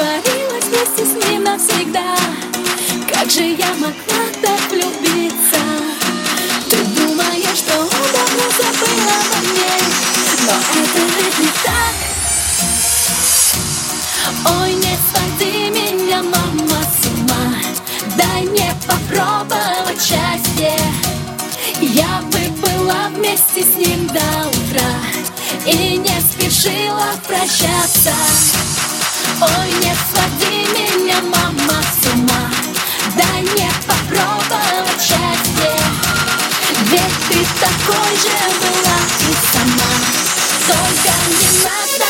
Растворилась вместе с ним навсегда. Как же я могла так влюбиться? Ты думаешь, что он давно забыл обо мне Но это ведь не так. Ой, не своди меня, мама, с ума. Дай мне попробовать счастье. Я бы была вместе с ним до утра И не спешила прощаться Ой, не своди меня, мама, с ума. Дай мне попробовать счастье. Ведь ты такой же была и сама. Только не надо